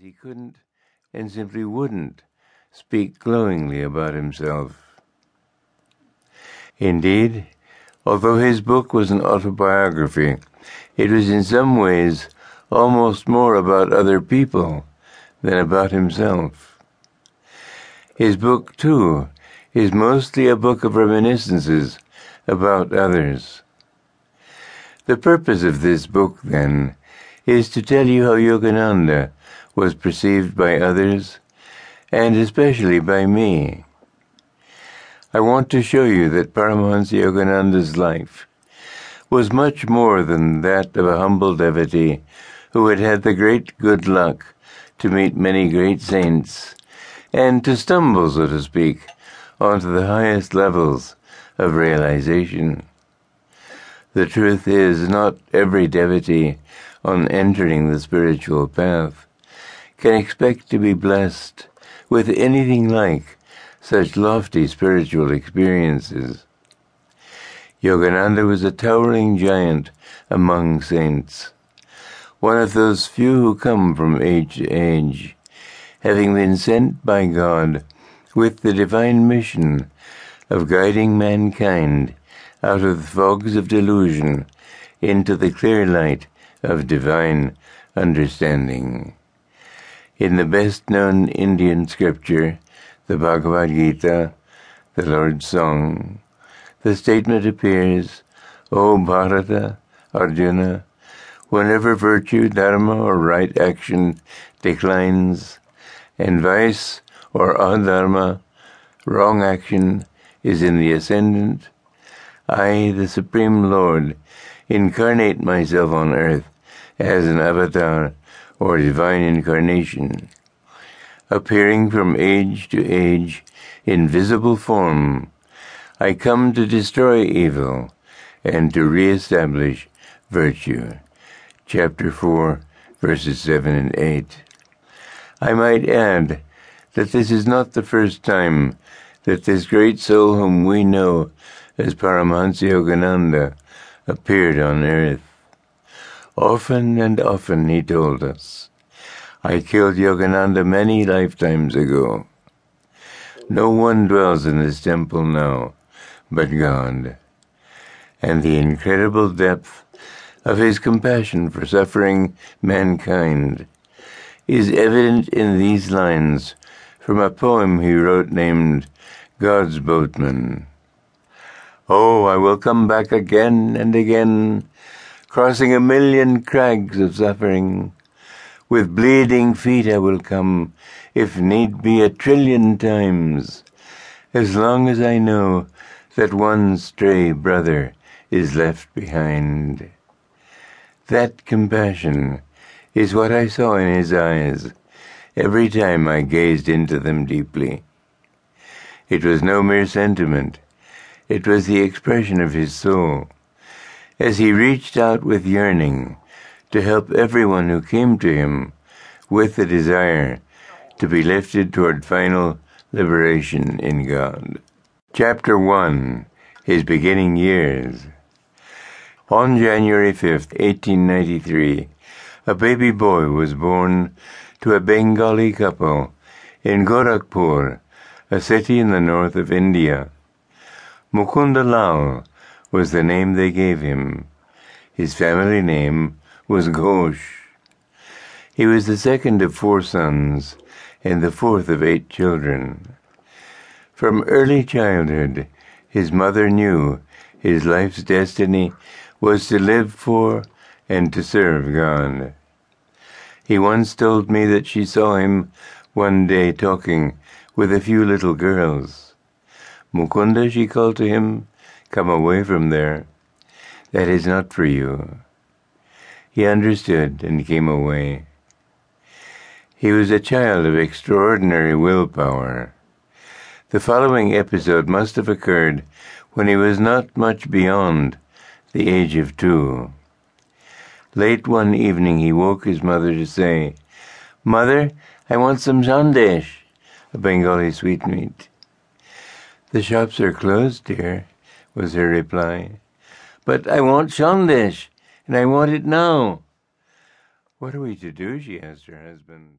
he couldn't and simply wouldn't speak glowingly about himself. Indeed, although his book was an autobiography, it was in some ways almost more about other people than about himself. His book, too, is mostly a book of reminiscences about others. The purpose of this book, then, is to tell you how Yogananda was perceived by others, and especially by me. I want to show you that Paramahansa Yogananda's life was much more than that of a humble devotee who had had the great good luck to meet many great saints and to stumble, so to speak, onto the highest levels of realization. The truth is, not every devotee on entering the spiritual path can expect to be blessed with anything like such lofty spiritual experiences. Yogananda was a towering giant among saints, one of those few who come from age to age, having been sent by God with the divine mission of guiding mankind out of the fogs of delusion into the clear light of divine understanding. In the best known Indian scripture, the Bhagavad Gita, the Lord's Song, the statement appears, O Bharata, Arjuna, whenever virtue, dharma, or right action declines, and vice or adharma, wrong action, is in the ascendant, I, the Supreme Lord, incarnate myself on earth as an avatar or divine incarnation, appearing from age to age in visible form I come to destroy evil and to reestablish virtue. Chapter 4, verses 7 and 8. I might add that this is not the first time that this great soul whom we know as Paramahansa Yogananda appeared on earth. Often and often, he told us, I killed Yogananda many lifetimes ago. No one dwells in this temple now but God, and the incredible depth of his compassion for suffering mankind is evident in these lines from a poem he wrote named God's Boatman. Oh, I will come back again and again, crossing a million crags of suffering. With bleeding feet I will come, if need be a trillion times, as long as I know that one stray brother is left behind. That compassion is what I saw in his eyes every time I gazed into them deeply. It was no mere sentiment, it was the expression of his soul, as he reached out with yearning to help everyone who came to him with the desire to be lifted toward final liberation in God. Chapter 1 His Beginning Years On January 5, 1893, a baby boy was born to a Bengali couple in Gorakhpur, a city in the north of India. Mukunda Lal was the name they gave him. His family name was Ghosh. He was the second of four sons and the fourth of eight children. From early childhood, his mother knew his life's destiny was to live for and to serve God. He once told me that she saw him one day talking with a few little girls. Mukunda, she called to him, come away from there. That is not for you. He understood and came away. He was a child of extraordinary willpower. The following episode must have occurred when he was not much beyond the age of two. Late one evening he woke his mother to say, Mother, I want some sandesh, a Bengali sweetmeat. The shops are closed, dear, was her reply. But I want sandesh, and I want it now. What are we to do? she asked her husband.